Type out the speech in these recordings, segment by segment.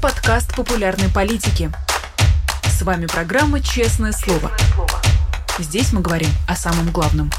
подкаст популярной политики. С вами программа «Честное слово». Здесь мы говорим о самом главном.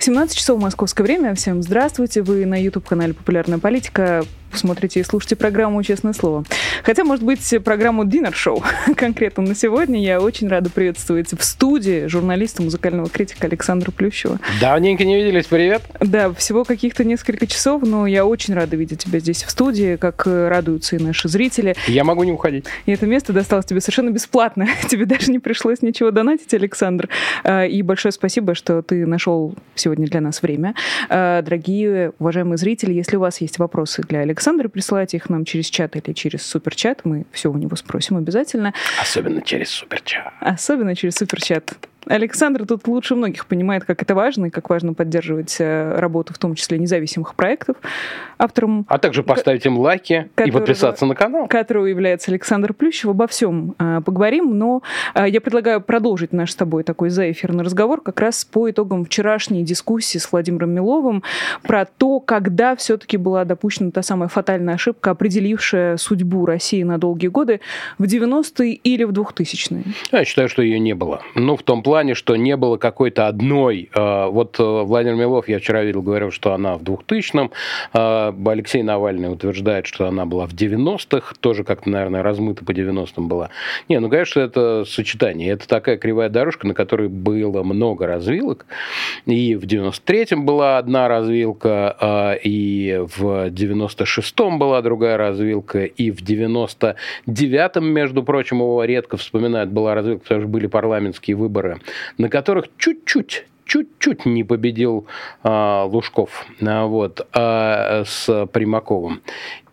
17 часов московское время. Всем здравствуйте. Вы на YouTube-канале «Популярная политика» смотрите и слушаете программу «Честное слово». Хотя, может быть, программу «Динер Шоу» конкретно на сегодня. Я очень рада приветствовать в студии журналиста, музыкального критика Александра Плющева. Давненько не виделись, привет. Да, всего каких-то несколько часов, но я очень рада видеть тебя здесь в студии, как радуются и наши зрители. Я могу не уходить. И это место досталось тебе совершенно бесплатно. тебе даже не пришлось ничего донатить, Александр. А, и большое спасибо, что ты нашел сегодня для нас время. А, дорогие, уважаемые зрители, если у вас есть вопросы для Александра, Александра, присылайте их нам через чат или через суперчат. Мы все у него спросим обязательно. Особенно через суперчат. Особенно через суперчат. Александр тут лучше многих понимает, как это важно, и как важно поддерживать э, работу, в том числе независимых проектов. Автором... А также поставить им лайки и подписаться на канал. Которого является Александр Плющев. Обо всем э, поговорим, но э, я предлагаю продолжить наш с тобой такой заэфирный разговор как раз по итогам вчерашней дискуссии с Владимиром Миловым про то, когда все-таки была допущена та самая фатальная ошибка, определившая судьбу России на долгие годы в 90-е или в 2000-е. Я считаю, что ее не было. Ну, в том плане, плане, что не было какой-то одной. Э, вот э, Владимир Милов, я вчера видел, говорил, что она в 2000-м. Э, Алексей Навальный утверждает, что она была в 90-х. Тоже как-то, наверное, размыта по 90-м была. Не, ну, конечно, это сочетание. Это такая кривая дорожка, на которой было много развилок. И в 93-м была одна развилка, и в 96-м была другая развилка, и в 99-м, между прочим, его редко вспоминают, была развилка, потому что были парламентские выборы на которых чуть-чуть чуть-чуть не победил а, Лужков. А, вот, а, с Примаковым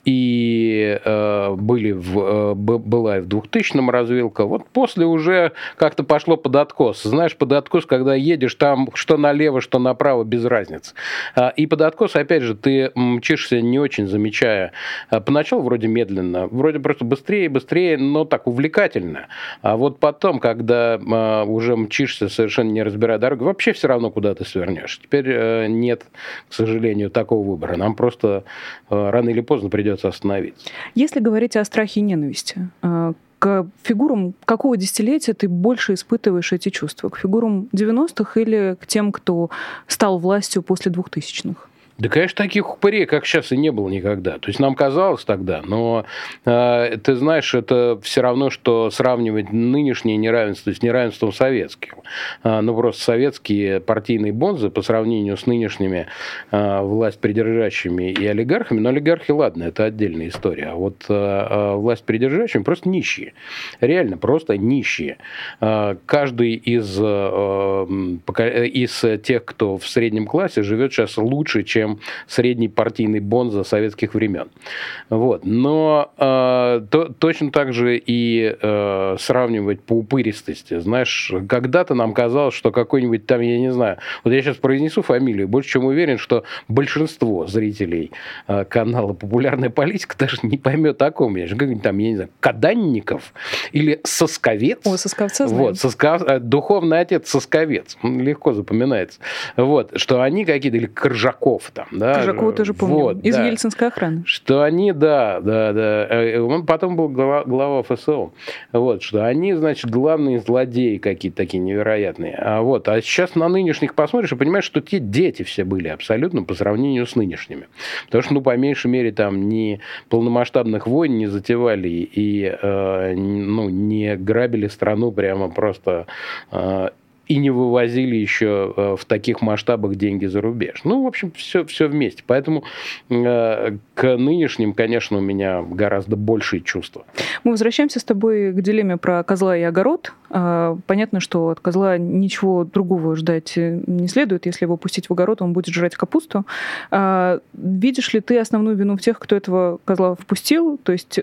и э, были в, э, была и в 2000-м развилка. Вот после уже как-то пошло под откос. Знаешь, под откос, когда едешь там что налево, что направо, без разницы. А, и под откос, опять же, ты мчишься не очень замечая. А, поначалу вроде медленно, вроде просто быстрее и быстрее, но так увлекательно. А вот потом, когда а, уже мчишься, совершенно не разбирая дороги, вообще все равно куда ты свернешь. Теперь э, нет, к сожалению, такого выбора. Нам просто э, рано или поздно придется придется остановиться. Если говорить о страхе и ненависти, э, к фигурам какого десятилетия ты больше испытываешь эти чувства? К фигурам 90-х или к тем, кто стал властью после 2000-х? Да, конечно, таких упырей, как сейчас, и не было никогда. То есть нам казалось тогда, но э, ты знаешь, это все равно, что сравнивать нынешнее неравенство с неравенством советским. Э, ну, просто советские партийные бонзы по сравнению с нынешними э, власть придержащими и олигархами, но олигархи, ладно, это отдельная история. А вот э, власть придержащими просто нищие. Реально, просто нищие. Э, каждый из, э, из тех, кто в среднем классе, живет сейчас лучше, чем чем средний партийный бонза советских времен. Вот. Но э, то, точно так же и э, сравнивать по упыристости. Знаешь, когда-то нам казалось, что какой-нибудь там, я не знаю, вот я сейчас произнесу фамилию, больше чем уверен, что большинство зрителей э, канала «Популярная политика» даже не поймет о ком я. Как там, я не знаю, Каданников или Сосковец. О, Сосковца знаем. Вот, Сосков... Э, духовный отец Сосковец. Легко запоминается. Вот, что они какие-то, или Коржаков, там, да. Кожакова тоже помню. Вот, Из да. Ельцинской охраны. Что они, да, да, да. Э, он потом был глава, глава ФСО. Вот, что они, значит, главные злодеи какие-то такие невероятные. А вот, а сейчас на нынешних посмотришь и понимаешь, что те дети все были абсолютно по сравнению с нынешними. Потому что, ну, по меньшей мере, там ни полномасштабных войн не затевали и, э, ну, не грабили страну прямо просто э, и не вывозили еще э, в таких масштабах деньги за рубеж. Ну, в общем, все, все вместе. Поэтому э, к нынешним, конечно, у меня гораздо большие чувства. Мы возвращаемся с тобой к дилемме про козла и огород. А, понятно, что от козла ничего другого ждать не следует. Если его пустить в огород, он будет жрать капусту. А, видишь ли ты основную вину в тех, кто этого козла впустил? То есть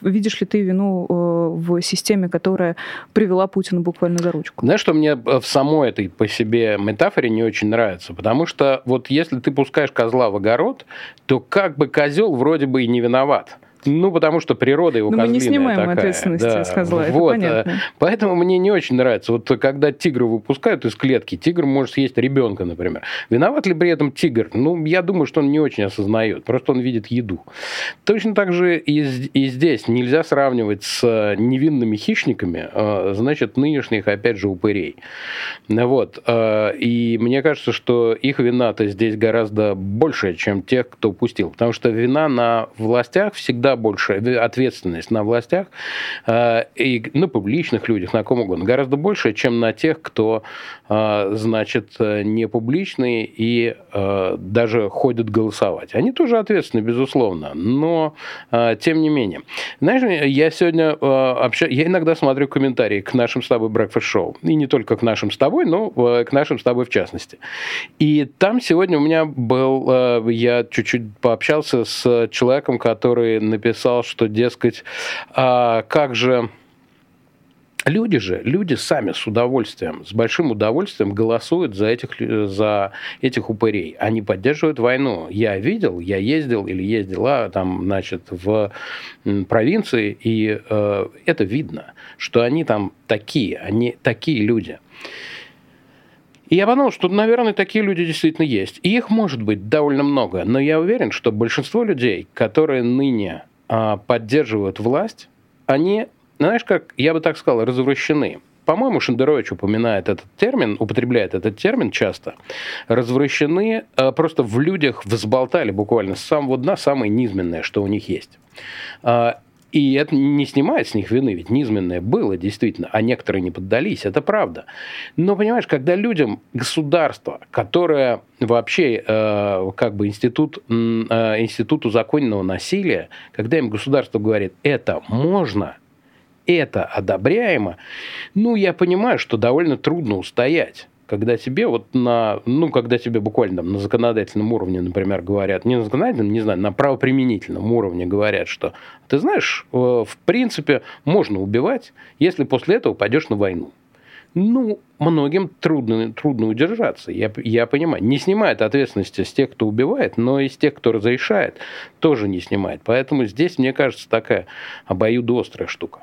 видишь ли ты вину э, в системе, которая привела Путина буквально за ручку? Знаешь, что мне в самой этой по себе метафоре не очень нравится. Потому что вот если ты пускаешь козла в огород, то как бы козел вроде бы и не виноват Ну, потому что природа его Но мы не снимаем такая. ответственности Да. с козла, это Вот, понятно. э, Поэтому мне не очень нравится. Вот когда тигра выпускают из клетки, тигр может съесть ребенка, например. Виноват ли при этом тигр? Ну, я думаю, что он не очень осознает. Просто он видит еду. Точно так же и, и здесь нельзя сравнивать с э, невинными хищниками, э, значит, нынешних, опять же, упырей. Ну Вот. И мне кажется, что их вина-то здесь гораздо больше, чем тех, кто упустил. Потому что вина на властях всегда больше, в- ответственность на властях э, и на публичных людях, на ком угодно, гораздо больше, чем на тех, кто, э, значит, э, не публичный и даже ходят голосовать. Они тоже ответственны, безусловно, но тем не менее. Знаешь, я сегодня общаюсь, я иногда смотрю комментарии к нашим с тобой Show, и не только к нашим с тобой, но к нашим с тобой в частности. И там сегодня у меня был, я чуть-чуть пообщался с человеком, который написал, что, дескать, а как же Люди же, люди сами с удовольствием, с большим удовольствием голосуют за этих, за этих упырей. Они поддерживают войну. Я видел, я ездил или ездила там, значит, в провинции, и э, это видно, что они там такие, они такие люди. И я подумал, что, наверное, такие люди действительно есть. И их может быть довольно много. Но я уверен, что большинство людей, которые ныне а, поддерживают власть, они, знаешь, как, я бы так сказал, развращены. По-моему, Шендерович упоминает этот термин, употребляет этот термин часто. Развращены а, просто в людях взболтали буквально с самого дна самое низменное, что у них есть. А, и это не снимает с них вины, ведь низменное было действительно, а некоторые не поддались, это правда. Но понимаешь, когда людям государство, которое вообще э, как бы институт, э, институт узаконенного насилия, когда им государство говорит, это можно, это одобряемо, ну, я понимаю, что довольно трудно устоять. Когда тебе вот на, ну, когда тебе буквально на законодательном уровне, например, говорят, не на законодательном, не знаю, на правоприменительном уровне говорят, что, ты знаешь, э, в принципе, можно убивать, если после этого пойдешь на войну. Ну, многим трудно, трудно удержаться, я, я понимаю. Не снимает ответственности с тех, кто убивает, но и с тех, кто разрешает, тоже не снимает. Поэтому здесь, мне кажется, такая обоюдоострая штука.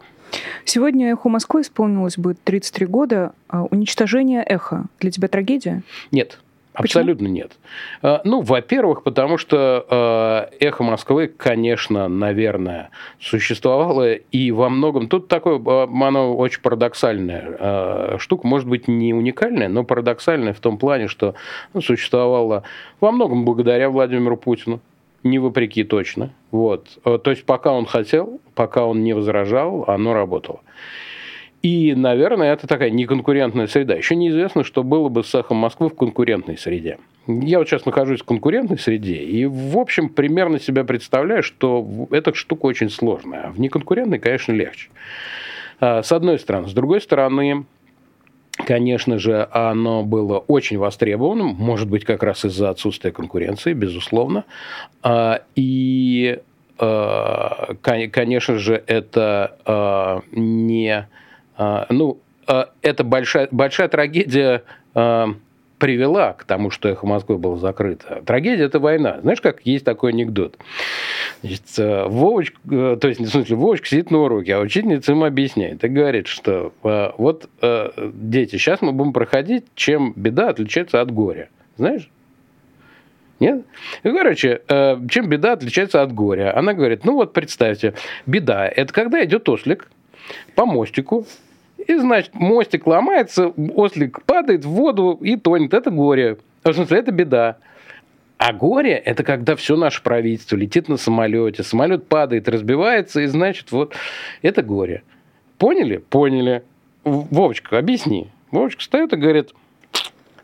Сегодня «Эхо Москвы» исполнилось бы 33 года. А, Уничтожение «Эхо» для тебя трагедия? Нет. Абсолютно нет. А, Ну, во-первых, потому что э, эхо Москвы, конечно, наверное, существовало и во многом. Тут такое, оно очень парадоксальная штука, может быть, не уникальная, но парадоксальная в том плане, что ну, существовало во многом благодаря Владимиру Путину. Не вопреки точно. Вот. Э, То есть, пока он хотел, пока он не возражал, оно работало. И, наверное, это такая неконкурентная среда. Еще неизвестно, что было бы с эхом Москвы в конкурентной среде. Я вот сейчас нахожусь в конкурентной среде, и, в общем, примерно себя представляю, что эта штука очень сложная. А в неконкурентной, конечно, легче. А, С одной стороны. С другой стороны, конечно же, оно было очень востребованным, может быть, как раз из-за отсутствия конкуренции, безусловно. А, И, а, кон- конечно же, это а, не... Ну, это большая, большая трагедия привела к тому, что «Эхо Москвы» было закрыто. Трагедия – это война. Знаешь, как есть такой анекдот? Значит, э, Вовочка, э, то есть, в смысле, Вовочка сидит на уроке, а учительница ему объясняет и говорит, что э, вот, дети, сейчас мы будем проходить, чем беда отличается от горя. Знаешь? Нет? И, короче, чем беда отличается от горя? Она говорит, ну вот представьте, беда – это когда идет ослик по мостику, и, значит, мостик ломается, ослик падает в воду и тонет. Это горе. В смысле, это беда. А горе – это когда все наше правительство летит на самолете, самолет падает, разбивается, и, значит, вот это горе. Поняли? Поняли. Вовочка, объясни. Вовочка встает и говорит,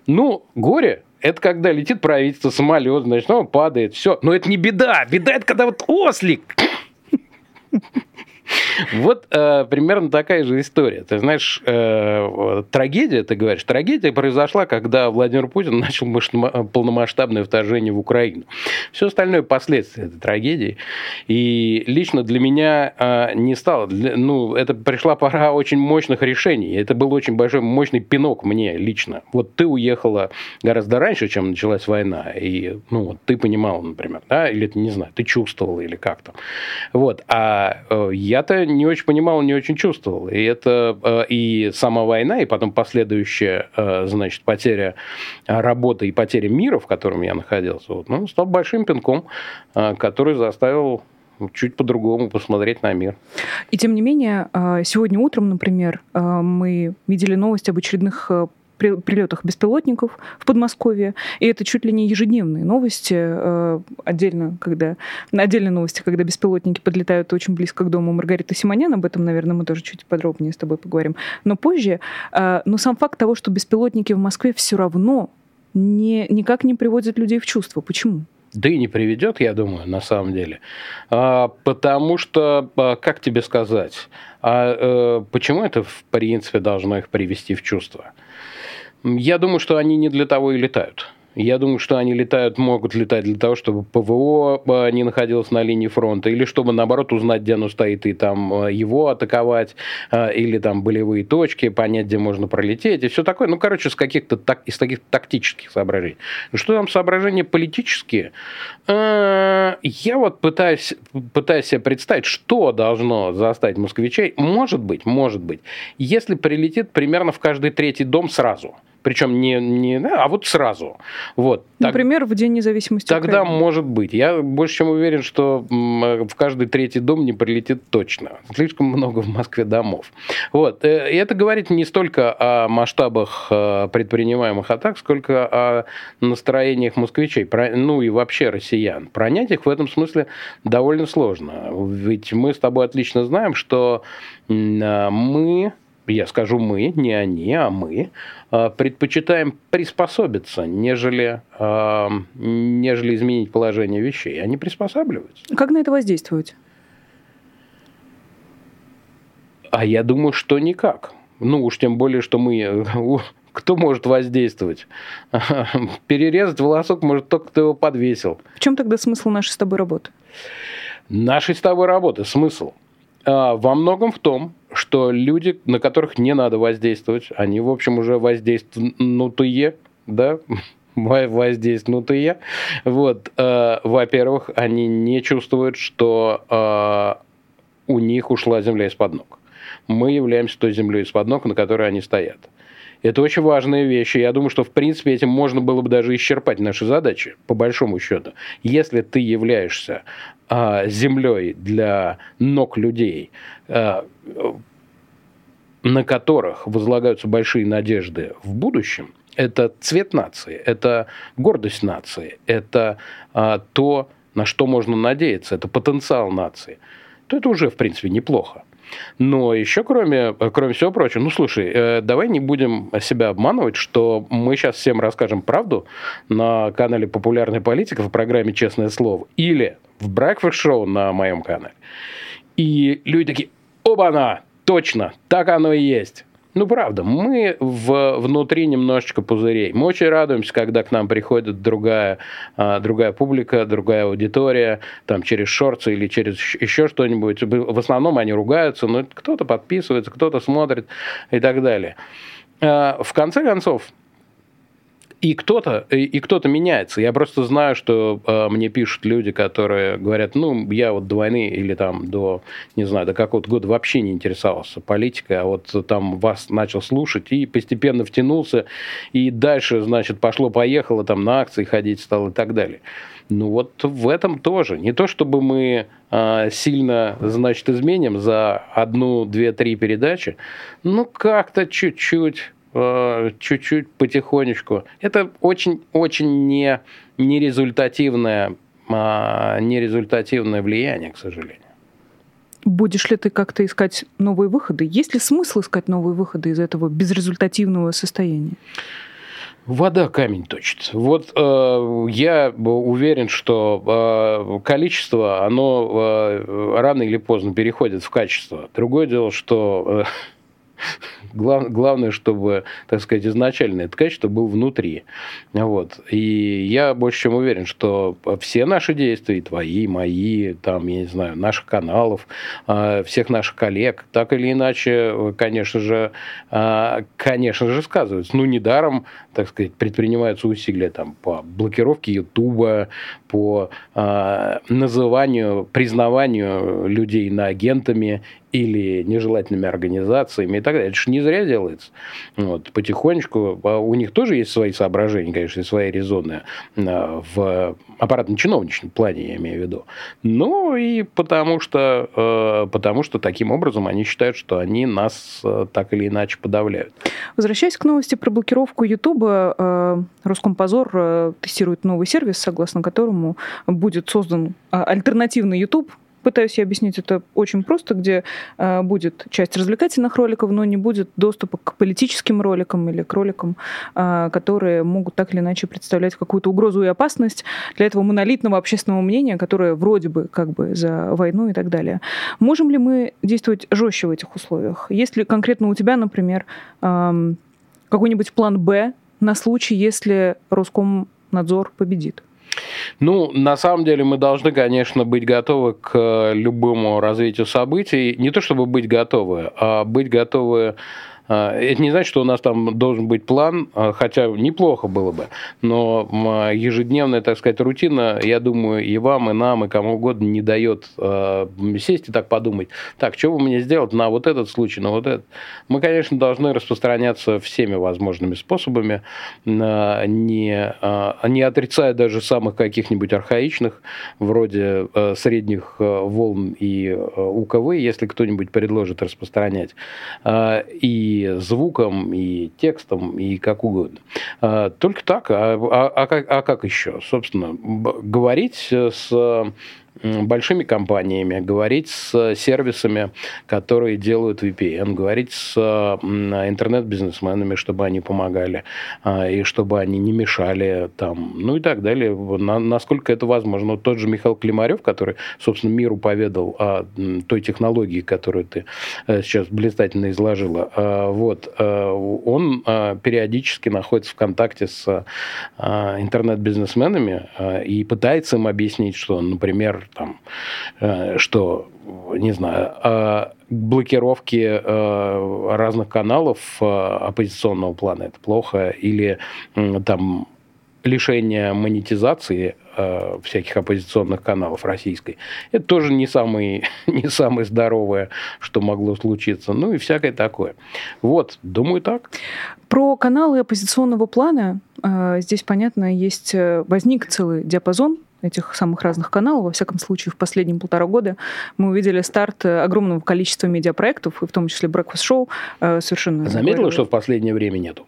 ну, горе – это когда летит правительство, самолет, значит, он падает, все. Но это не беда. Беда – это когда вот ослик Вот э, примерно такая же история. Ты знаешь, э, трагедия, ты говоришь, трагедия произошла, когда Владимир Путин начал полномасштабное вторжение в Украину. Все остальное последствия этой трагедии. И лично для меня э, не стало, для, ну, это пришла пора очень мощных решений. Это был очень большой, мощный пинок мне лично. Вот ты уехала гораздо раньше, чем началась война, и, ну, вот ты понимала, например, да, или, не знаю, ты чувствовала или как то Вот. А э, я-то не очень понимал, не очень чувствовал. И это э, и сама война, и потом последующая, э, значит, потеря работы и потеря мира, в котором я находился, вот, ну, стал большим пинком, э, который заставил чуть по-другому посмотреть на мир. И тем не менее, сегодня утром, например, мы видели новость об очередных прилетах беспилотников в Подмосковье. И это чуть ли не ежедневные новости. Э, отдельно, когда, отдельные новости, когда беспилотники подлетают очень близко к дому Маргариты Симонян. Об этом, наверное, мы тоже чуть подробнее с тобой поговорим. Но позже. Э, но сам факт того, что беспилотники в Москве все равно не, никак не приводят людей в чувство. Почему? Да и не приведет, я думаю, на самом деле. А, потому что, а, как тебе сказать, а, а почему это, в принципе, должно их привести в чувство? Я думаю, что они не для того и летают. Я думаю, что они летают, могут летать для того, чтобы ПВО а, не находилось на линии фронта, или чтобы, наоборот, узнать, где оно стоит, и там а, его атаковать, а, или там болевые точки, понять, где можно пролететь, и все такое. Ну, короче, с каких-то так, из таких тактических соображений. Ну, что там соображения политические? Я вот пытаюсь, пытаюсь себе представить, что должно заставить москвичей. Может быть, может быть, если прилетит примерно в каждый третий дом сразу – причем не, не а вот сразу. Вот. Например, так, в День независимости Тогда Украины. может быть. Я больше чем уверен, что в каждый третий дом не прилетит точно. Слишком много в Москве домов. Вот. Э, и это говорит не столько о масштабах э, предпринимаемых атак, сколько о настроениях москвичей, ну и вообще россиян. Пронять их в этом смысле довольно сложно. Ведь мы с тобой отлично знаем, что мы я скажу мы, не они, а мы, а, предпочитаем приспособиться, нежели, а, нежели изменить положение вещей. Они приспосабливаются. Как на это воздействовать? А я думаю, что никак. Ну уж тем более, что мы... Кто может воздействовать? Перерезать волосок может только кто его подвесил. В чем тогда смысл нашей с тобой работы? Нашей с тобой работы смысл – а, во многом в том, что люди, на которых не надо воздействовать, они, в общем, уже воздействнутые, да, воздействнутые. Вот, э, во-первых, они не чувствуют, что э, у них ушла земля из-под ног. Мы являемся той землей из-под ног, на которой они стоят. Это очень важные вещи. Я думаю, что, в принципе, этим можно было бы даже исчерпать наши задачи, по большому счету. Если ты являешься а, землей для ног людей, а, на которых возлагаются большие надежды в будущем, это цвет нации, это гордость нации, это а, то, на что можно надеяться, это потенциал нации, то это уже, в принципе, неплохо. Но еще, кроме, кроме всего прочего, ну, слушай, э, давай не будем себя обманывать, что мы сейчас всем расскажем правду на канале «Популярная политика» в программе «Честное слово» или в Show на моем канале. И люди такие, оба-на, точно, так оно и есть. Ну, правда, мы в, внутри немножечко пузырей. Мы очень радуемся, когда к нам приходит другая, а, другая публика, другая аудитория, там, через шорты или через еще что-нибудь. В основном они ругаются, но кто-то подписывается, кто-то смотрит и так далее. А, в конце концов, и кто-то и, и кто-то меняется. Я просто знаю, что э, мне пишут люди, которые говорят, ну, я вот до или там до, не знаю, до какого-то года вообще не интересовался политикой, а вот там вас начал слушать и постепенно втянулся, и дальше, значит, пошло-поехало, там на акции ходить стал и так далее. Ну вот в этом тоже. Не то, чтобы мы э, сильно, значит, изменим за одну, две, три передачи, ну как-то чуть-чуть чуть-чуть потихонечку. Это очень-очень не, нерезультативное, а, нерезультативное влияние, к сожалению. Будешь ли ты как-то искать новые выходы? Есть ли смысл искать новые выходы из этого безрезультативного состояния? Вода камень точит. Вот э, я уверен, что э, количество, оно э, рано или поздно переходит в качество. Другое дело, что э, Глав, главное, чтобы, так сказать, изначально это качество было внутри. Вот. И я больше чем уверен, что все наши действия, твои, мои, там, я не знаю, наших каналов, а, всех наших коллег, так или иначе, конечно же, а, конечно же, сказываются. Ну, недаром, так сказать, предпринимаются усилия там, по блокировке Ютуба, по а, называнию, признаванию людей на агентами или нежелательными организациями и так далее. Это же не зря делается. Вот, потихонечку. А у них тоже есть свои соображения, конечно, и свои резоны а, в аппаратно-чиновничном плане, я имею в виду. Ну, и потому что, э, потому что таким образом они считают, что они нас э, так или иначе подавляют. Возвращаясь к новости про блокировку Ютуба, э, Роскомпозор тестирует новый сервис, согласно которому будет создан альтернативный YouTube, пытаюсь я объяснить это очень просто, где э, будет часть развлекательных роликов, но не будет доступа к политическим роликам или к роликам, э, которые могут так или иначе представлять какую-то угрозу и опасность для этого монолитного общественного мнения, которое вроде бы как бы за войну и так далее. Можем ли мы действовать жестче в этих условиях? Есть ли конкретно у тебя, например, э, какой-нибудь план «Б» на случай, если Роскомнадзор победит? Ну, на самом деле мы должны, конечно, быть готовы к любому развитию событий. Не то чтобы быть готовы, а быть готовы это не значит, что у нас там должен быть план, а, хотя неплохо было бы, но ежедневная, так сказать, рутина, я думаю, и вам, и нам, и кому угодно не дает а, сесть и так подумать, так, что бы мне сделать на вот этот случай, на вот этот. Мы, конечно, должны распространяться всеми возможными способами, не, не отрицая даже самых каких-нибудь архаичных, вроде средних волн и УКВ, если кто-нибудь предложит распространять. И звуком, и текстом, и как угодно. А, только так. А, а, а, как, а как еще? Собственно, говорить с большими компаниями, говорить с сервисами, которые делают VPN, говорить с интернет-бизнесменами, чтобы они помогали, а, и чтобы они не мешали там, ну и так далее, насколько это возможно. Тот же Михаил Климарев, который, собственно, миру поведал о той технологии, которую ты э, сейчас блистательно изложила, а, вот, э, он а, периодически находится в контакте с интернет-бизнесменами и пытается им объяснить, что, например, там, э, что, не знаю, блокировки э, разных каналов э, оппозиционного плана это плохо, или там лишение монетизации всяких оппозиционных каналов российской. Это тоже не, самый, не самое здоровое, что могло случиться. Ну и всякое такое. Вот, думаю, так. Про каналы оппозиционного плана здесь, понятно, есть возник целый диапазон этих самых разных каналов. Во всяком случае, в последние полтора года мы увидели старт огромного количества медиапроектов, и в том числе Breakfast Show. Э, совершенно... Заметила, говорю, что в последнее время нету?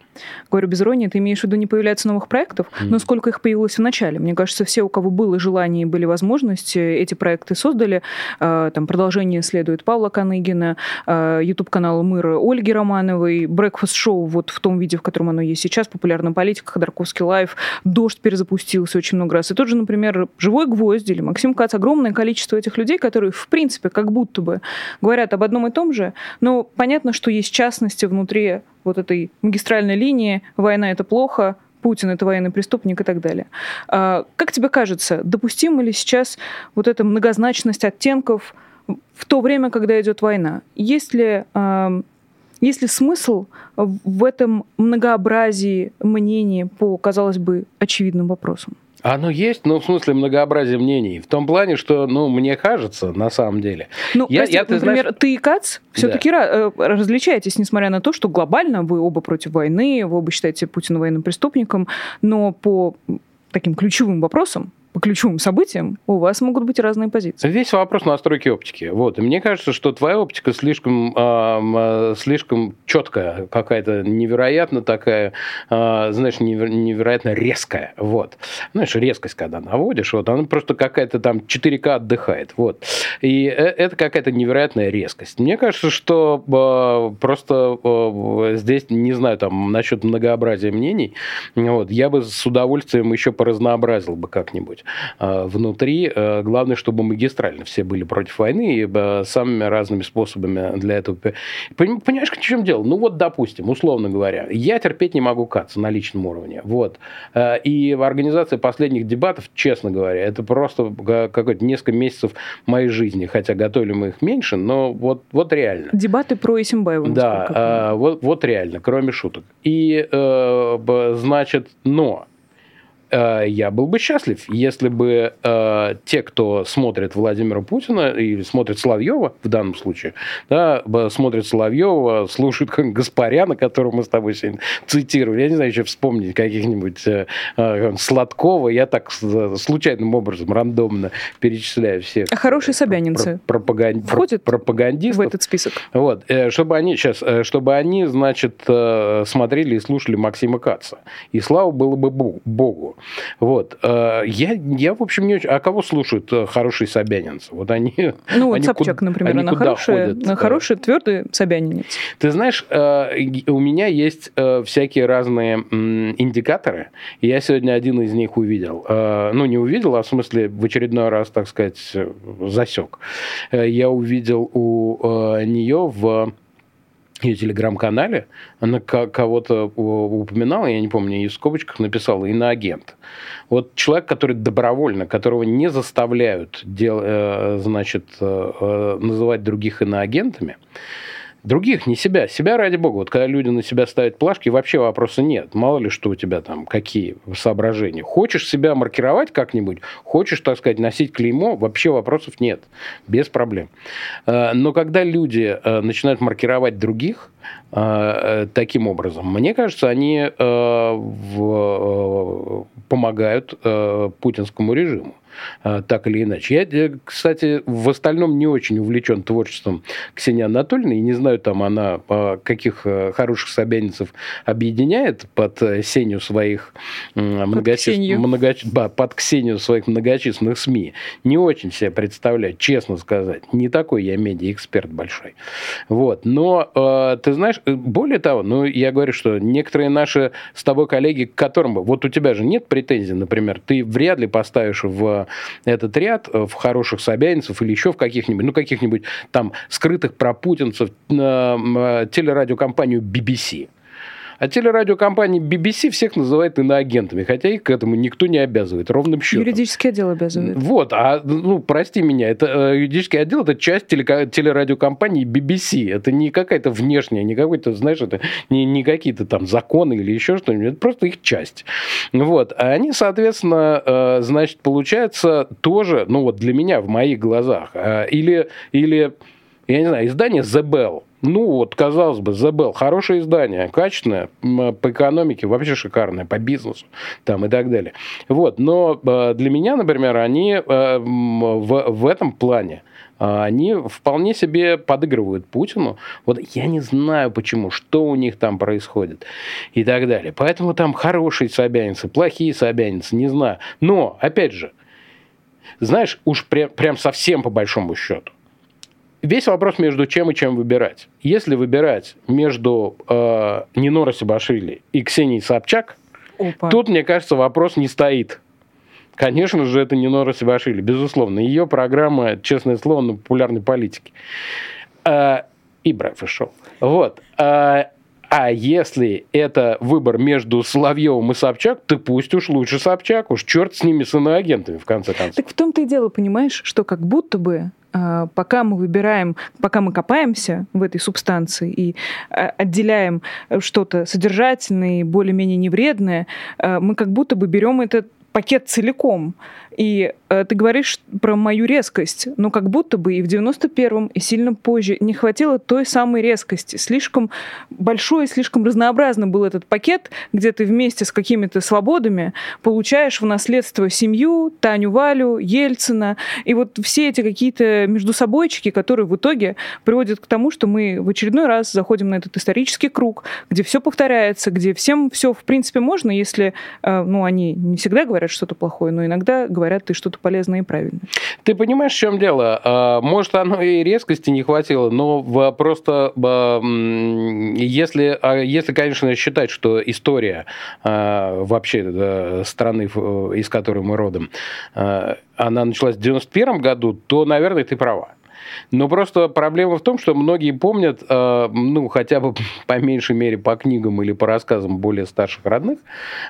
Говорю без иронии, ты имеешь в виду, не появляется новых проектов, mm. но сколько их появилось в начале. Мне кажется, все, у кого было желание и были возможности, эти проекты создали. Э, там продолжение следует Павла Каныгина, э, YouTube-канал Мыра Ольги Романовой, Breakfast Show вот в том виде, в котором оно есть сейчас, популярная политика, Ходорковский Live, Дождь перезапустился очень много раз. И тот же, например, Живой гвоздь или Максим Кац, огромное количество этих людей, которые, в принципе, как будто бы говорят об одном и том же, но понятно, что есть частности внутри вот этой магистральной линии «война – это плохо», Путин это военный преступник и так далее. А, как тебе кажется, допустима ли сейчас вот эта многозначность оттенков в то время, когда идет война? Есть ли, есть ли смысл в этом многообразии мнений по, казалось бы, очевидным вопросам? Оно есть, но в смысле многообразие мнений. В том плане, что, ну, мне кажется, на самом деле. Ну, я, прости, я, ты например, знаешь... ты и Кац все-таки да. Э, различаетесь, несмотря на то, что глобально вы оба против войны, вы оба считаете Путина военным преступником, но по таким ключевым вопросам, ключевым событиям, у вас могут быть разные позиции. Весь вопрос настройки оптики. Вот. И мне кажется, что твоя оптика слишком, э, слишком четкая, какая-то невероятно такая, э, знаешь, невероятно резкая. Вот. Знаешь, резкость, когда наводишь, вот, она просто какая-то там 4К отдыхает. Вот. И э, это какая-то невероятная резкость. Мне кажется, что э, просто э, здесь, не знаю, там, насчет многообразия мнений, вот, я бы с удовольствием еще поразнообразил бы как-нибудь внутри. Э, главное, чтобы магистрально все были против войны и э, самыми разными способами для этого. Понимаешь, в чем дело? Ну вот, допустим, условно говоря, я терпеть не могу каться на личном уровне. Вот. И в организации последних дебатов, честно говоря, это просто какое-то несколько месяцев моей жизни, хотя готовили мы их меньше, но вот, вот реально. Дебаты про Исимбаева. Да, вот, вот реально, кроме шуток. И, значит, но Э, я был бы счастлив, если бы э, те, кто смотрит Владимира Путина или смотрит Соловьева в данном случае, да, смотрят Соловьева, слушают Гаспаряна, которого мы с тобой сегодня цитировали, я не знаю, еще вспомнить каких-нибудь э, э, Сладкова, я так случайным образом, рандомно перечисляю всех. А хорошие собянинцы пропаган... входят пропагандистов. в этот список? Вот, э, чтобы они сейчас, э, чтобы они, значит, э, смотрели и слушали Максима Каца. И слава было бы Богу. Вот. Э, я, я, в общем, не очень... А кого слушают э, хорошие собянинцы? Вот они... Ну, они Собчак, куда, например, они она хорошая, ходят? хороший твердый собянинец. Ты знаешь, э, у меня есть всякие разные индикаторы, я сегодня один из них увидел. Ну, не увидел, а в смысле в очередной раз, так сказать, засек. Я увидел у нее в ее телеграм-канале, она кого-то упоминала, я не помню, и в скобочках написала иноагент. Вот человек, который добровольно, которого не заставляют дел, э, значит, э, э, называть других иноагентами, Других, не себя. Себя, ради бога. Вот когда люди на себя ставят плашки, вообще вопроса нет. Мало ли, что у тебя там, какие соображения. Хочешь себя маркировать как-нибудь, хочешь, так сказать, носить клеймо, вообще вопросов нет. Без проблем. Э, но когда люди э, начинают маркировать других, э, таким образом. Мне кажется, они помогают путинскому режиму. А, так или иначе. Я, э, кстати, в остальном не очень увлечен творчеством Ксении Анатольевны, и не знаю, там она а, каких э, хороших собянинцев объединяет под э, сенью своих многочисленных... Много... Под Ксению своих многочисленных СМИ. Не очень себе представляю, честно сказать. Не такой я медиа-эксперт большой. Вот. Но, ты знаешь, более того, ну, я говорю, что некоторые наши с тобой коллеги, к которым... Вот у тебя же нет претензий, например, ты вряд ли поставишь в этот ряд э, в хороших собянинцев или еще в каких-нибудь, ну, каких-нибудь там скрытых пропутинцев э, телерадиокомпанию BBC. А телерадиокомпания BBC всех называет иноагентами, хотя их к этому никто не обязывает, ровным счетом. Юридический отдел обязывает. Вот, а, ну, прости меня, это э, юридический отдел, это часть телека, телерадиокомпании BBC. Это не какая-то внешняя, не какой-то, знаешь, это не, не какие-то там законы или еще что-нибудь, это просто их часть. Вот, а они, соответственно, э, значит, получается тоже, ну, вот для меня, в моих глазах, э, или, или я не знаю, издание The Bell, ну вот, казалось бы, забыл. Хорошее издание, качественное, по экономике вообще шикарное, по бизнесу там и так далее. Вот, но э, для меня, например, они э, в, в этом плане э, они вполне себе подыгрывают Путину. Вот я не знаю почему, что у них там происходит и так далее. Поэтому там хорошие собянинцы, плохие собянинцы, не знаю. Но, опять же, знаешь, уж прям, прям совсем по большому счету, Весь вопрос между чем и чем выбирать. Если выбирать между э, Нино Сабашвили и Ксенией Собчак, Опа. тут, мне кажется, вопрос не стоит. Конечно же, это не Нора Сибашвили, безусловно. Ее программа, честное слово, на популярной политике. А, и Брайф шел. Вот. А, а если это выбор между Соловьевым и Собчак, то пусть уж лучше Собчак, уж черт с ними, с иноагентами, в конце концов. Так в том-то и дело, понимаешь, что как будто бы а, пока мы выбираем, пока мы копаемся в этой субстанции и а, отделяем что-то содержательное и более-менее невредное, а, мы как будто бы берем это пакет целиком. И э, ты говоришь про мою резкость, но как будто бы и в 91-м, и сильно позже не хватило той самой резкости. Слишком большой, слишком разнообразный был этот пакет, где ты вместе с какими-то свободами получаешь в наследство семью, Таню Валю, Ельцина, и вот все эти какие-то между собойчики, которые в итоге приводят к тому, что мы в очередной раз заходим на этот исторический круг, где все повторяется, где всем все в принципе можно, если, э, ну, они не всегда говорят что-то плохое, но иногда говорят говорят, ты что-то полезное и правильное. Ты понимаешь, в чем дело? А, может, оно и резкости не хватило, но просто если, а, если конечно, считать, что история а, вообще страны, из которой мы родом, она началась в 91 году, то, наверное, ты права. Но просто проблема в том, что многие помнят, э, ну, хотя бы по меньшей мере по книгам или по рассказам более старших родных,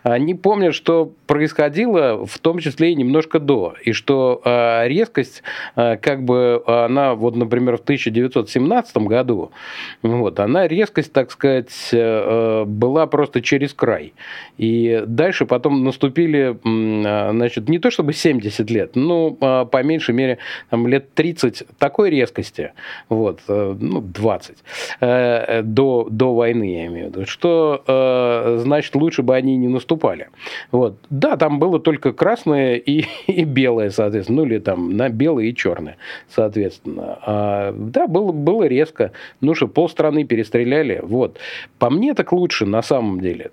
они помнят, что происходило в том числе и немножко до. И что э, резкость, э, как бы она, вот, например, в 1917 году, вот, она резкость, так сказать, была просто через край. И дальше потом наступили, значит, не то чтобы 70 лет, но по меньшей мере там, лет 30 такой резкости, вот, э, ну, 20, э, до, до войны, я имею в виду, что, э, значит, лучше бы они не наступали. Вот. Да, там было только красное и, и белое, соответственно, ну, или там на белое и черное, соответственно. А, да, было, было резко, ну, что полстраны перестреляли, вот. По мне так лучше, на самом деле.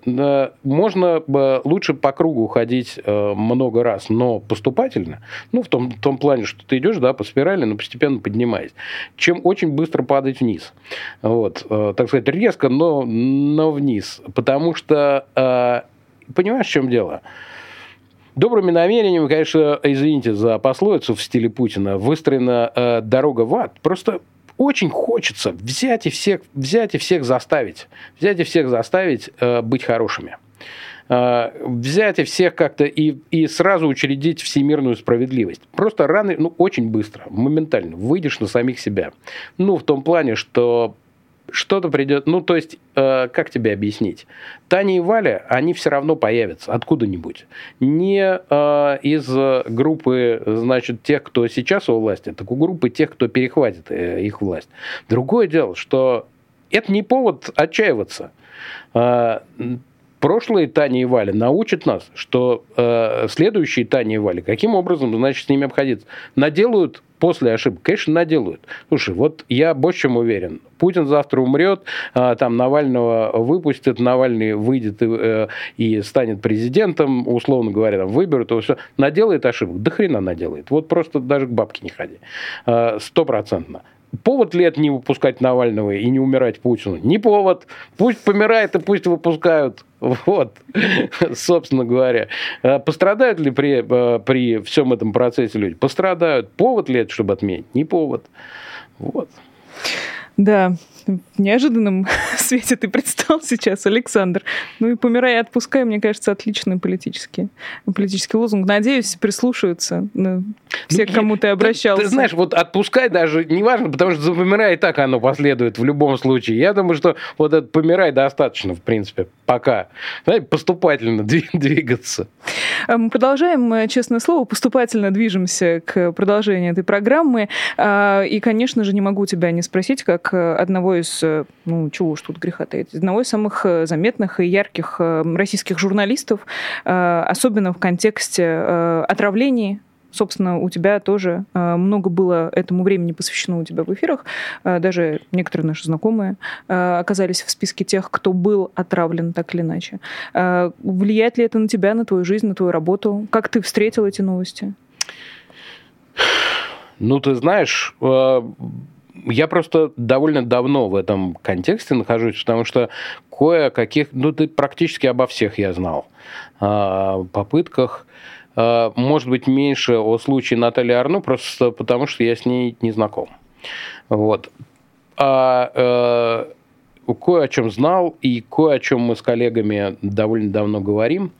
Можно лучше по кругу ходить много раз, но поступательно, ну, в том, в том плане, что ты идешь, да, по спирали, но постепенно поднимаешься поднимаясь, чем очень быстро падать вниз. Вот, э, так сказать, резко, но, но вниз. Потому что, э, понимаешь, в чем дело? Добрыми намерениями, конечно, извините за пословицу в стиле Путина, выстроена э, дорога в ад. Просто очень хочется взять и всех, взять и всех заставить, взять и всех заставить э, быть хорошими. Э, взять и всех как-то и, и сразу учредить всемирную справедливость. Просто рано, ну, очень быстро, моментально выйдешь на самих себя. Ну, в том плане, что что-то придет, ну, то есть, э, как тебе объяснить? Таня и Валя, они все равно появятся откуда-нибудь. Не э, из группы, значит, тех, кто сейчас у власти, так у группы тех, кто перехватит э, их власть. Другое дело, что это не повод отчаиваться. Э, прошлые Таня и Валя научат нас, что э, следующие Таня и Валя, каким образом, значит, с ними обходиться. Наделают после ошибок, конечно, наделают. Слушай, вот я больше чем уверен, Путин завтра умрет, э, там Навального выпустят, Навальный выйдет и, э, и станет президентом, условно говоря, там выберут его, все. Наделает ошибок? Да хрена наделает. Вот просто даже к бабке не ходи. Э, стопроцентно. Повод ли это не выпускать Навального и не умирать Путину? Не повод. Пусть помирает и пусть выпускают. Вот, собственно говоря. А пострадают ли при, э, при всем этом процессе люди? Пострадают. Повод ли это, чтобы отменить? Не повод. Вот. Да, в неожиданном свете ты предстал сейчас, Александр. Ну и «Помирай и отпускай», мне кажется, отличный политический, политический лозунг. Надеюсь, прислушаются ну, все, ну, к кому ты обращался. Ты, ты знаешь, вот «отпускай» даже не важно, потому что за «помирай» и так оно последует в любом случае. Я думаю, что вот этот «помирай» достаточно, в принципе, пока. Знаете, поступательно двигаться. Мы продолжаем, э, честное слово, поступательно движемся к продолжению этой программы. А, и, конечно же, не могу тебя не спросить, как э, одного из, э, ну, чего уж тут греха таить, одного из самых э, заметных и ярких э, российских журналистов, особенно в контексте отравлений собственно, у тебя тоже много было этому времени посвящено у тебя в эфирах. Даже некоторые наши знакомые оказались в списке тех, кто был отравлен так или иначе. Влияет ли это на тебя, на твою жизнь, на твою работу? Как ты встретил эти новости? Ну, ты знаешь, я просто довольно давно в этом контексте нахожусь, потому что кое-каких, ну, ты практически обо всех я знал. О попытках, а, может быть, меньше о случае Натальи Арну, просто потому что я с ней не знаком. Вот. А э, кое о чем знал и кое о чем мы с коллегами довольно давно говорим.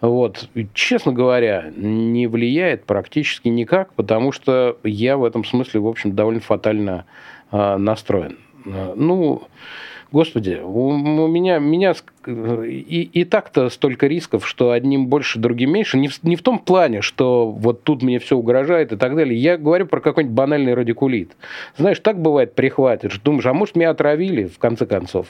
Вот. честно говоря, не влияет практически никак, потому что я в этом смысле, в общем, довольно фатально э, настроен. Ну, Господи, у, у меня, меня и, и так-то столько рисков, что одним больше, другим меньше. Не в, не в том плане, что вот тут мне все угрожает и так далее. Я говорю про какой-нибудь банальный радикулит. Знаешь, так бывает, прихватишь. Думаешь, а может, меня отравили, в конце концов.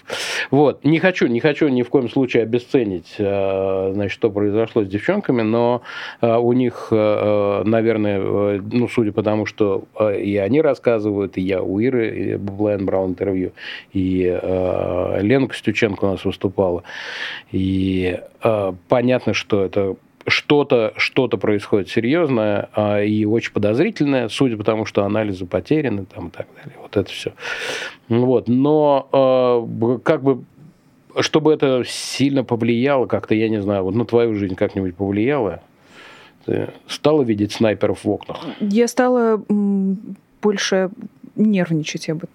Вот. Не хочу, не хочу ни в коем случае обесценить, э, значит, что произошло с девчонками, но э, у них, э, наверное, ну, судя по тому, что и они рассказывают, и я у Иры Блайн брал интервью, и Лена Костюченко у нас выступала, и э, понятно, что это что-то что происходит серьезное э, и очень подозрительное, судя по тому, что анализы потеряны там, и так далее. Вот это все. Вот. Но э, как бы чтобы это сильно повлияло, как-то, я не знаю, вот на твою жизнь как-нибудь повлияло? Ты стала видеть снайперов в окнах? Я стала больше нервничать, я бы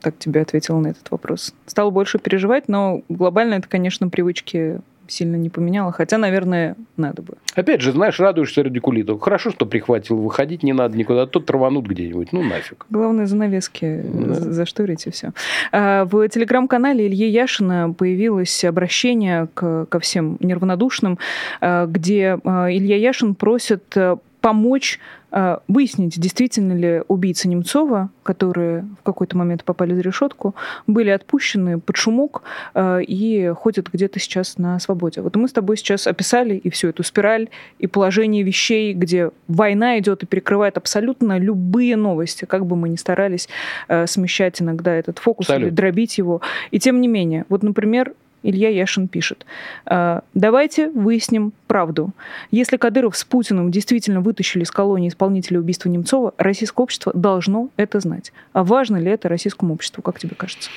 так тебе ответила на этот вопрос. Стал больше переживать, но глобально это, конечно, привычки сильно не поменяло, хотя, наверное, надо бы. Опять же, знаешь, радуешься радикулиту. Хорошо, что прихватил, выходить не надо никуда, а то траванут где-нибудь, ну нафиг. Главное, занавески да. зашторить и все. А, в телеграм-канале Ильи Яшина появилось обращение к, ко всем нервнодушным, а, где а, Илья Яшин просит помочь э, выяснить, действительно ли убийцы Немцова, которые в какой-то момент попали за решетку, были отпущены под шумок э, и ходят где-то сейчас на свободе. Вот мы с тобой сейчас описали и всю эту спираль, и положение вещей, где война идет и перекрывает абсолютно любые новости, как бы мы ни старались э, смещать иногда этот фокус Абсолютно. или дробить его. И тем не менее, вот, например, Илья Яшин пишет. «Э, Давайте выясним правду. Если Кадыров с Путиным действительно вытащили из колонии исполнителя убийства Немцова, российское общество должно это знать. А важно ли это российскому обществу, как тебе кажется?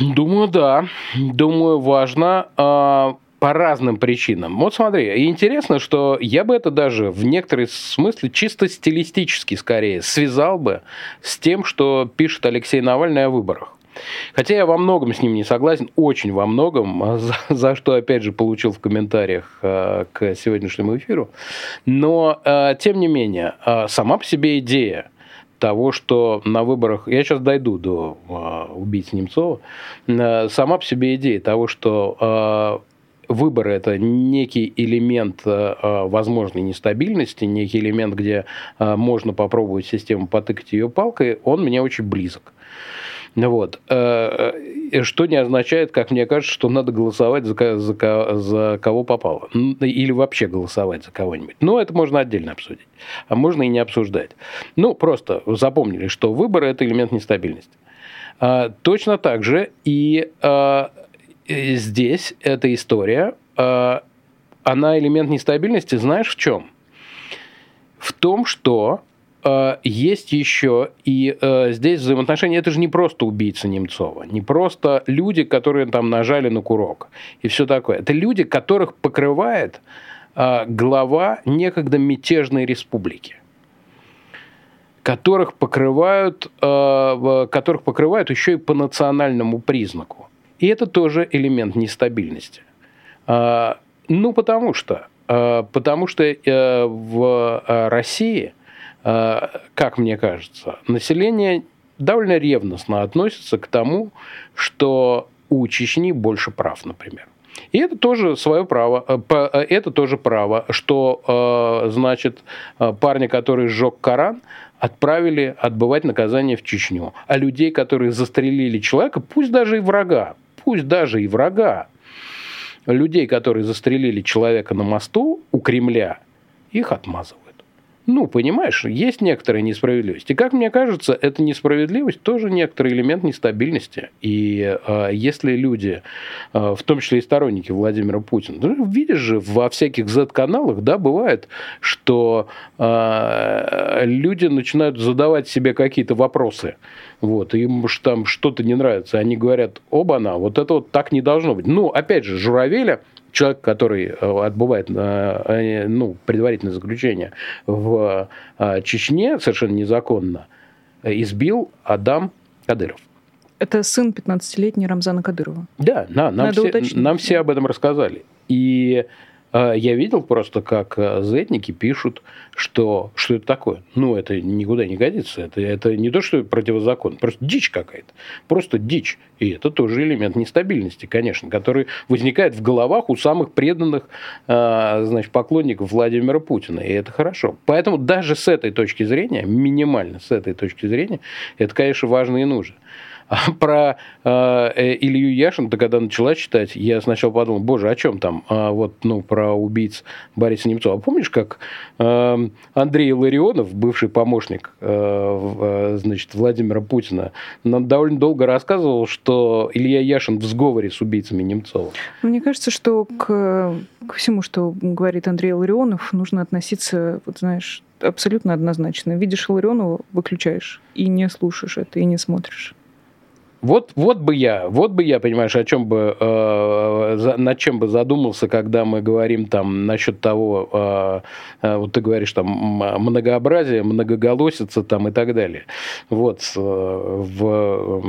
Думаю, да. Думаю, важно а, по разным причинам. Вот смотри, интересно, что я бы это даже в некотором смысле чисто стилистически скорее связал бы с тем, что пишет Алексей Навальный о выборах. Хотя я во многом с ним не согласен, очень во многом, а за, за что, опять же, получил в комментариях э, к сегодняшнему эфиру. Но, э, тем не менее, э, сама по себе идея того, что на выборах, я сейчас дойду до э, убийц Немцова, э, сама по себе идея того, что э, выборы это некий элемент э, возможной нестабильности, некий элемент, где э, можно попробовать систему потыкать ее палкой, он мне очень близок. Вот. Э, э, что не означает, как мне кажется, что надо голосовать за, за, за кого попало. Или вообще голосовать за кого-нибудь. Но это можно отдельно обсудить. А можно и не обсуждать. Ну, просто запомнили, что выборы – это элемент нестабильности. А, точно так же и а, здесь эта история, а, она элемент нестабильности, знаешь, в чем? В том, что есть еще и э, здесь взаимоотношения, это же не просто убийца Немцова, не просто люди, которые там нажали на курок и все такое. Это люди, которых покрывает э, глава некогда мятежной республики которых покрывают, которых покрывают еще и по национальному признаку. И это тоже элемент нестабильности. Ну, потому что, потому что в России Э, как мне кажется, население довольно ревностно относится к тому, что у Чечни больше прав, например. И это тоже свое право, э, э, это тоже право, что, значит, парня, который сжег Коран, отправили отбывать наказание в Чечню. А людей, которые застрелили человека, пусть даже и врага, пусть даже и врага, людей, которые застрелили человека на мосту у Кремля, их отмазывают. Ну, понимаешь, есть некоторая несправедливость. И, как мне кажется, эта несправедливость тоже некоторый элемент нестабильности. И э, если люди, э, в том числе и сторонники Владимира Путина, ну, видишь же, во всяких Z-каналах, да, бывает, что э, люди начинают задавать себе какие-то вопросы. Вот, им там что-то не нравится. Они говорят, оба-на, вот это вот так не должно быть. Ну, опять же, Журавеля человек, который э, отбывает э, ну, предварительное заключение в э, Чечне совершенно незаконно, избил Адам Кадыров. Это сын 15-летний Рамзана Кадырова. Да, на, нам, все, нам все об этом рассказали. И я видел просто, как а, зетники пишут, что, что это такое. Ну, это никуда не годится. Это, это не то, что противозакон, просто дичь какая-то. Просто дичь. И это тоже элемент нестабильности, конечно, который возникает в головах у самых преданных а, значит, поклонников Владимира Путина. И это хорошо. Поэтому даже с этой точки зрения, минимально с этой точки зрения, это, конечно, важно и нужно. Про э, э, Илью Яшин, когда начала читать, я сначала подумал, боже, о чем там? А вот, ну, про убийц Бориса Немцова. А помнишь, как э, Андрей Ларионов, бывший помощник, э, э, значит, Владимира Путина, нам довольно долго рассказывал, что Илья Яшин в сговоре с убийцами Немцова. Мне кажется, что к, к всему, что говорит Андрей Ларионов, нужно относиться, вот знаешь, абсолютно однозначно. Видишь Ларионова, выключаешь и не слушаешь это, и не смотришь. Вот, вот бы я, вот бы я, понимаешь, о чем бы, э, над чем бы задумался, когда мы говорим там насчет того, э, э, вот ты говоришь там многообразие, многоголосица там и так далее. Вот э, в,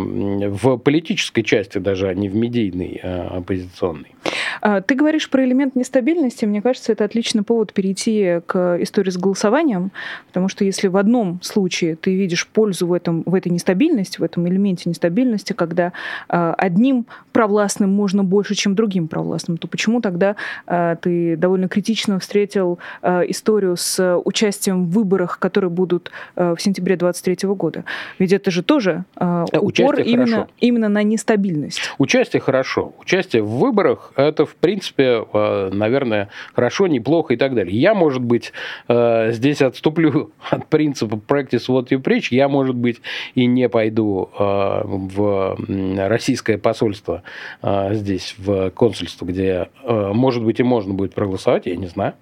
в политической части даже, а не в медийной э, оппозиционной. А, ты говоришь про элемент нестабильности. Мне кажется, это отличный повод перейти к истории с голосованием, потому что если в одном случае ты видишь пользу в, этом, в этой нестабильности, в этом элементе нестабильности, когда а, одним провластным можно больше, чем другим провластным, то почему тогда а, ты довольно критично встретил историю с участием в выборах, которые будут в сентябре 2023 года? Ведь это же тоже упор именно, именно на нестабильность. Участие хорошо. Участие в выборах – это в принципе, э, наверное, хорошо, неплохо и так далее. Я, может быть, э, здесь отступлю от принципа practice what you preach. Я, может быть, и не пойду э, в российское посольство здесь, в консульство, где, может быть, и можно будет проголосовать, я не знаю.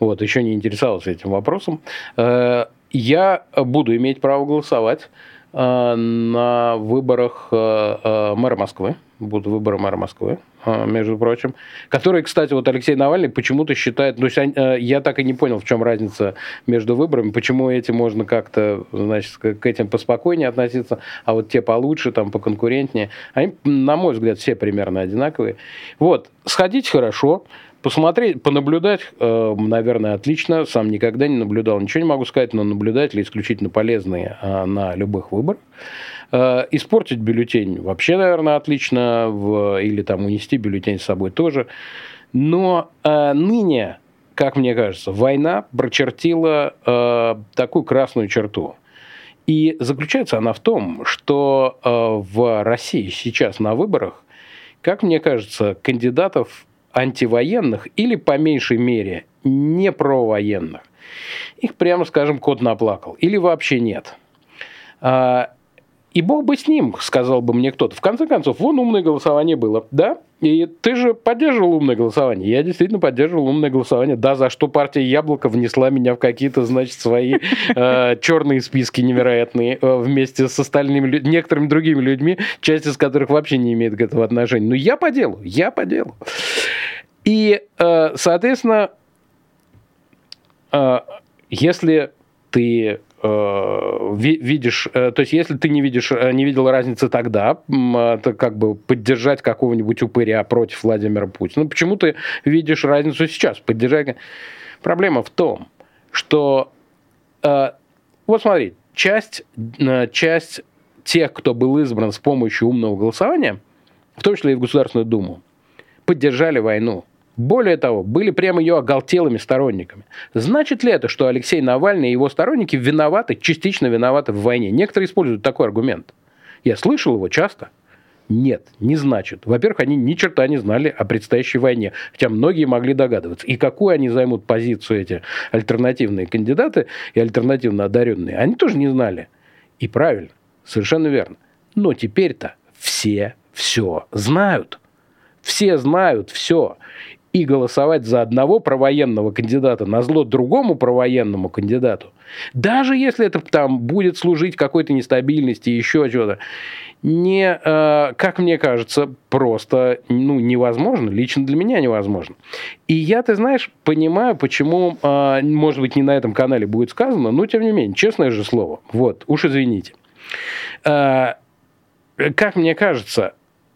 Вот, еще не интересовался этим вопросом. Я буду иметь право голосовать на выборах мэра Москвы. Будут выборы мэра Москвы. А, между прочим, который, кстати, вот Алексей Навальный почему-то считает, есть э, я так и не понял, в чем разница между выборами, почему эти можно как-то, значит, к этим поспокойнее относиться, а вот те получше, там, поконкурентнее. Они, на мой взгляд, все примерно одинаковые. Вот, сходить хорошо, посмотреть, понаблюдать, э, наверное, отлично. Сам никогда не наблюдал, ничего не могу сказать, но наблюдатели исключительно полезные э, на любых выборах. Э, испортить бюллетень вообще, наверное, отлично, или там унести бюллетень с собой тоже. Но э, ныне, как мне кажется, война прочертила э, такую красную черту. И заключается она в том, что в России сейчас на выборах, как мне кажется, кандидатов антивоенных или, по меньшей мере, не провоенных, их, прямо скажем, кот наплакал. Или вообще нет. И бог бы с ним, сказал бы мне кто-то. В конце концов, вон умное голосование было, да? И ты же поддерживал умное голосование. Я действительно поддерживал умное голосование. Да, за что партия Яблоко внесла меня в какие-то, значит, свои э, черные списки невероятные э, вместе с остальными, некоторыми другими людьми, часть из которых вообще не имеет к этому отношения. Но я по делу, я по делу. И, э, соответственно, э, если ты видишь, э, то есть если ты не видишь, э, не видел разницы тогда, это как бы поддержать какого-нибудь упыря против Владимира Путина, почему ты видишь разницу сейчас? Поддержать... Проблема в том, что вот смотри, часть, часть тех, кто был избран с помощью умного голосования, в том числе и в Государственную Думу, поддержали войну. Более того, были прямо ее оголтелыми сторонниками. Значит ли это, что Алексей Навальный и его сторонники виноваты, частично виноваты в войне? Некоторые используют такой аргумент. Я слышал его часто. Нет, не значит. Во-первых, они ни черта не знали о предстоящей войне, хотя многие могли догадываться. И какую они займут позицию, эти альтернативные кандидаты и альтернативно одаренные, они тоже не знали. И правильно, совершенно верно. Но теперь-то все все знают. Все знают все и голосовать за одного провоенного кандидата на зло другому провоенному кандидату, даже если это там будет служить какой-то нестабильности и еще чего-то, не, э, как мне кажется, просто ну, невозможно, лично для меня невозможно. И я, ты знаешь, понимаю, почему, э, может быть, не на этом канале будет сказано, но тем не менее, честное же слово, вот, уж извините. Э, как мне кажется,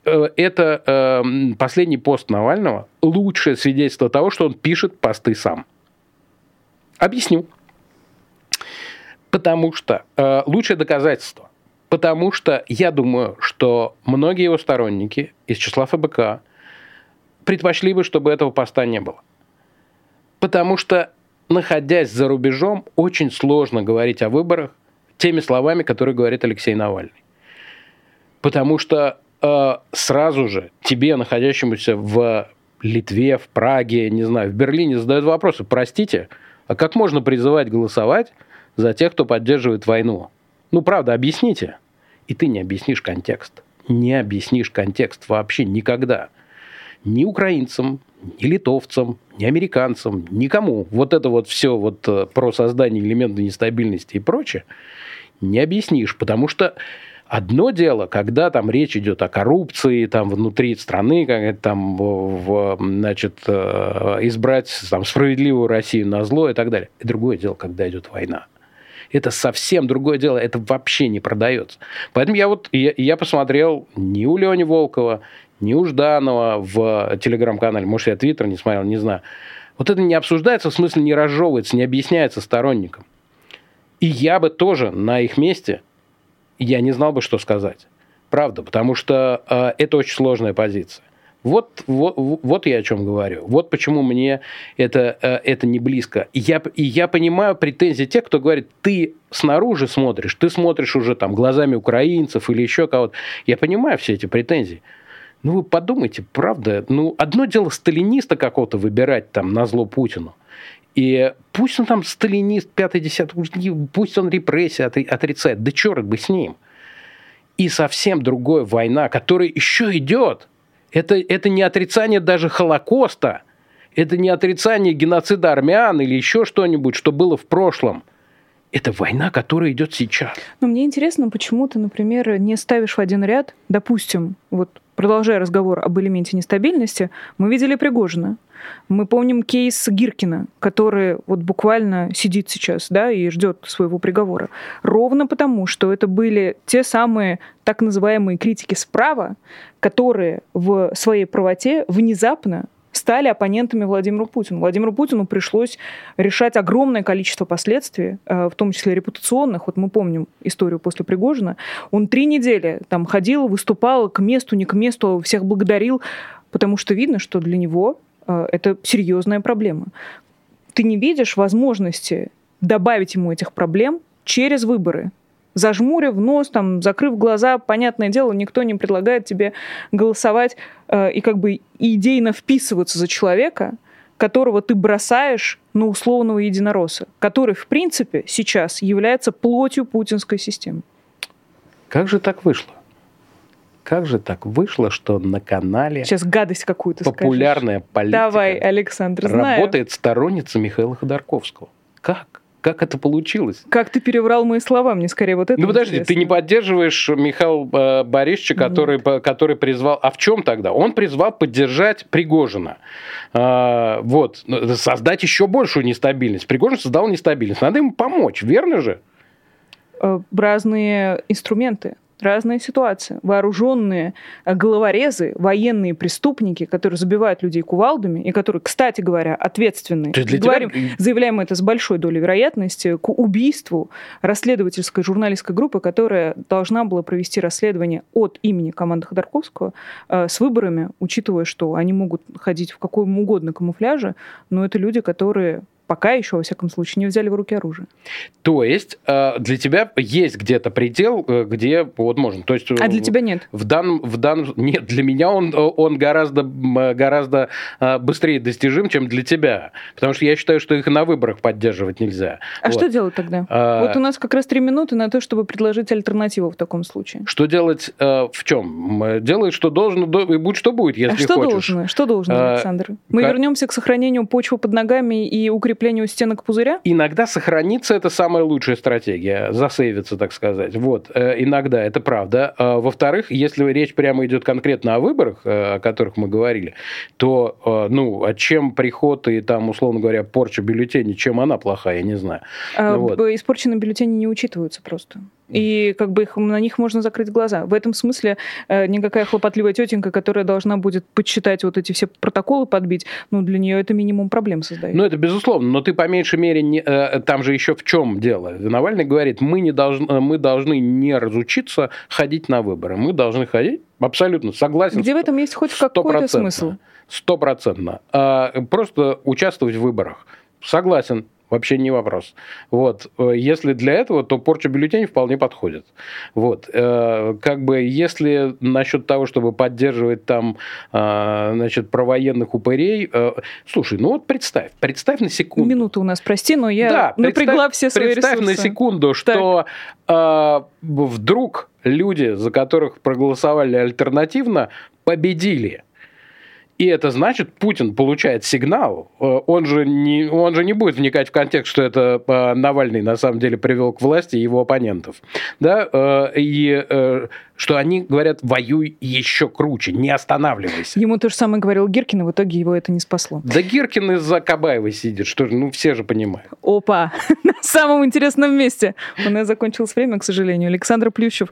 это э, последний пост Навального лучшее свидетельство того, что он пишет посты сам. Объясню. Потому что э, лучшее доказательство. Потому что я думаю, что многие его сторонники из числа ФБК предпочли бы, чтобы этого поста не было. Потому что, находясь за рубежом, очень сложно говорить о выборах теми словами, которые говорит Алексей Навальный. Потому что э, сразу же тебе, находящемуся в Литве, в Праге, не знаю, в Берлине, задают вопросы. Простите, а как можно призывать голосовать за тех, кто поддерживает войну? Ну, правда, объясните. И ты не объяснишь контекст. Не объяснишь контекст вообще никогда. Ни украинцам, ни литовцам, ни американцам, никому. Вот это вот все вот э, про создание элемента нестабильности и прочее не объяснишь, потому что Одно дело, когда там речь идет о коррупции там внутри страны, как там в, значит, э, избрать там, справедливую Россию на зло и так далее. И другое дело, когда идет война. Это совсем другое дело, это вообще не продается. Поэтому я вот я, я посмотрел ни у Лени Волкова, ни у Жданова в телеграм-канале, может, я твиттер не смотрел, не знаю. Вот это не обсуждается, в смысле не разжевывается, не объясняется сторонникам. И я бы тоже на их месте, я не знал бы, что сказать. Правда, потому что э, это очень сложная позиция. Вот, вот, вот я о чем говорю. Вот почему мне это, э, это не близко. И я, и я понимаю претензии тех, кто говорит, ты снаружи смотришь, ты смотришь уже там глазами украинцев или еще кого-то. Я понимаю все эти претензии. Ну, вы подумайте, правда, ну, одно дело сталиниста какого-то выбирать там на зло Путину. И пусть он там сталинист, пятый, десятый, пусть он репрессии отрицает, да черт бы с ним. И совсем другая война, которая еще идет. Это, это не отрицание даже Холокоста, это не отрицание геноцида армян или еще что-нибудь, что было в прошлом – это война, которая идет сейчас. Но мне интересно, почему ты, например, не ставишь в один ряд, допустим, вот продолжая разговор об элементе нестабильности, мы видели Пригожина. Мы помним кейс Гиркина, который вот буквально сидит сейчас, да, и ждет своего приговора. Ровно потому, что это были те самые так называемые критики справа, которые в своей правоте внезапно стали оппонентами Владимиру Путину. Владимиру Путину пришлось решать огромное количество последствий, э, в том числе репутационных. Вот мы помним историю после Пригожина. Он три недели там ходил, выступал к месту, не к месту, всех благодарил, потому что видно, что для него это серьезная проблема. Ты не видишь возможности добавить ему этих проблем через выборы зажмурив нос, там, закрыв глаза, понятное дело, никто не предлагает тебе голосовать э, и как бы идейно вписываться за человека, которого ты бросаешь на условного единоросса, который, в принципе, сейчас является плотью путинской системы. Как же так вышло? Как же так вышло, что на канале Сейчас гадость какую-то популярная скажешь. политика Давай, Александр, знаю. работает сторонница Михаила Ходорковского? Как? Как это получилось? Как ты переврал мои слова? Мне скорее вот это Ну подожди, интересно. ты не поддерживаешь Михаила э, Борисовича, который, по, который призвал... А в чем тогда? Он призвал поддержать Пригожина. А, вот. Создать еще большую нестабильность. Пригожин создал нестабильность. Надо ему помочь, верно же? Э, разные инструменты разная ситуация. Вооруженные э, головорезы, военные преступники, которые забивают людей кувалдами, и которые, кстати говоря, ответственны. для Говорим, тебя... Заявляем это с большой долей вероятности к убийству расследовательской журналистской группы, которая должна была провести расследование от имени команды Ходорковского э, с выборами, учитывая, что они могут ходить в каком угодно камуфляже, но это люди, которые пока еще, во всяком случае, не взяли в руки оружие. То есть э, для тебя есть где-то предел, э, где вот можно. То есть, а для тебя нет? В данном, в данном, нет, для меня он, он гораздо, гораздо э, быстрее достижим, чем для тебя. Потому что я считаю, что их на выборах поддерживать нельзя. А вот. что делать тогда? А... Вот у нас как раз три минуты на то, чтобы предложить альтернативу в таком случае. Что делать в чем? Делай, что должно, и будь что будет, если а что хочешь. должно? Что должно, Александр? Мы как... вернемся к сохранению почвы под ногами и укреплению укреплению стенок пузыря? Иногда сохраниться это самая лучшая стратегия, засейвиться, так сказать. Вот, э, иногда это правда. А, во-вторых, если речь прямо идет конкретно о выборах, э, о которых мы говорили, то, э, ну, а чем приход и там, условно говоря, порча бюллетеней, чем она плохая, я не знаю. А, вот. Испорченные бюллетени не учитываются просто. И как бы их, на них можно закрыть глаза. В этом смысле э, никакая хлопотливая тетенька, которая должна будет подсчитать вот эти все протоколы, подбить, ну, для нее это минимум проблем создает. Ну, это безусловно, но ты по меньшей мере, не, э, там же еще в чем дело. Навальный говорит, мы, не должны, мы должны не разучиться ходить на выборы, мы должны ходить, абсолютно согласен. Где в этом есть хоть какой-то смысл? Стопроцентно. А, просто участвовать в выборах. Согласен, вообще не вопрос. Вот. Э, если для этого, то порча бюллетеней вполне подходит. Вот. Э, как бы если насчет того, чтобы поддерживать там, э, значит, провоенных упырей, слушай, ну вот представь, представь на секунду. Минута у нас, прости, но я да, напрягла все свои представь ресурсы. на секунду, что так. вдруг люди, за которых проголосовали альтернативно, победили. И это значит, Путин получает сигнал, э, он же не, он же не будет вникать в контекст, что это э, Навальный на самом деле привел к власти его оппонентов. Да? Э, и что они говорят, воюй еще круче, не останавливайся. Ему то же самое говорил Гиркин, и в итоге его это не спасло. Да Гиркин из-за Кабаева сидит, что ну все же понимают. Опа, на самом интересном месте. У нас закончилось время, к сожалению. Александр Плющев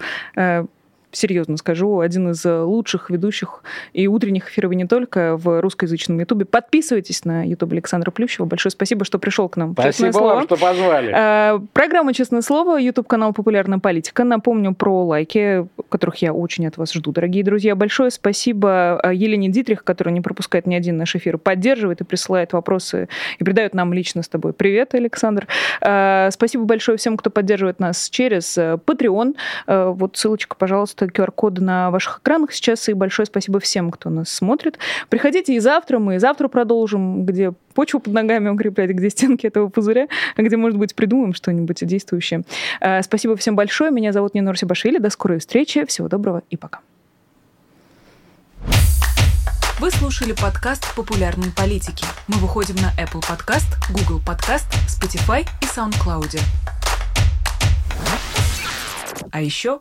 серьезно скажу, один из э, лучших ведущих и утренних эфиров и не только в русскоязычном Ютубе. Подписывайтесь на Ютуб Александра Плющева. Большое спасибо, что пришел к нам. Спасибо Честное вам, что позвали. А, программа «Честное слово», Ютуб-канал «Популярная политика». Напомню про лайки, которых я очень от вас жду, дорогие друзья. Большое спасибо э, Елене Дитрих, которая не пропускает ни один наш эфир, поддерживает и присылает вопросы и передает нам лично с тобой. Привет, Александр. А, спасибо большое всем, кто поддерживает нас через Patreon. Вот ссылочка, пожалуйста, QR-коды на ваших экранах сейчас. И большое спасибо всем, кто нас смотрит. Приходите и завтра. Мы и завтра продолжим, где почву под ногами укреплять, где стенки этого пузыря, где, может быть, придумаем что-нибудь действующее. А, спасибо всем большое. Меня зовут Нина Русибашвили. До скорой встречи. Всего доброго и пока. Вы слушали подкаст «Популярные политики». Мы выходим на Apple Podcast, Google Podcast, Spotify и SoundCloud. А еще